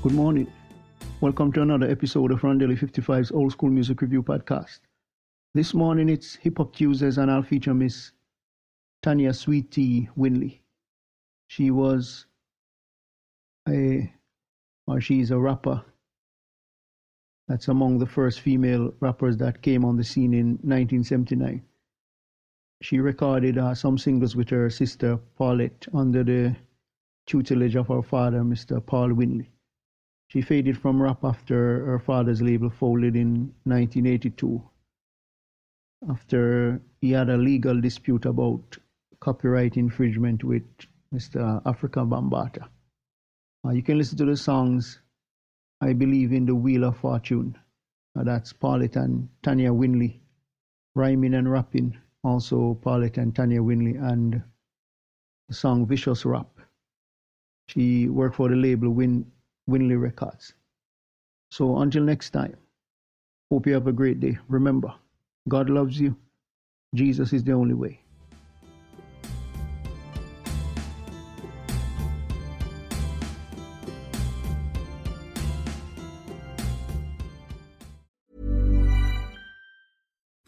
Good morning. Welcome to another episode of Rondelle 55's Old School Music Review Podcast. This morning it's Hip Hop Tuesdays and I'll feature Miss Tanya Sweet Tee Winley. She was a, or she's a rapper. That's among the first female rappers that came on the scene in 1979. She recorded uh, some singles with her sister Paulette under the tutelage of her father, Mr. Paul Winley. She faded from rap after her father's label folded in 1982 after he had a legal dispute about copyright infringement with Mr. Afrika Bambaataa. Uh, you can listen to the songs I Believe in the Wheel of Fortune. Uh, that's Paulette and Tanya Winley rhyming and rapping. Also Paulette and Tanya Winley and the song Vicious Rap. She worked for the label Win Winley Records. So until next time, hope you have a great day. Remember, God loves you. Jesus is the only way.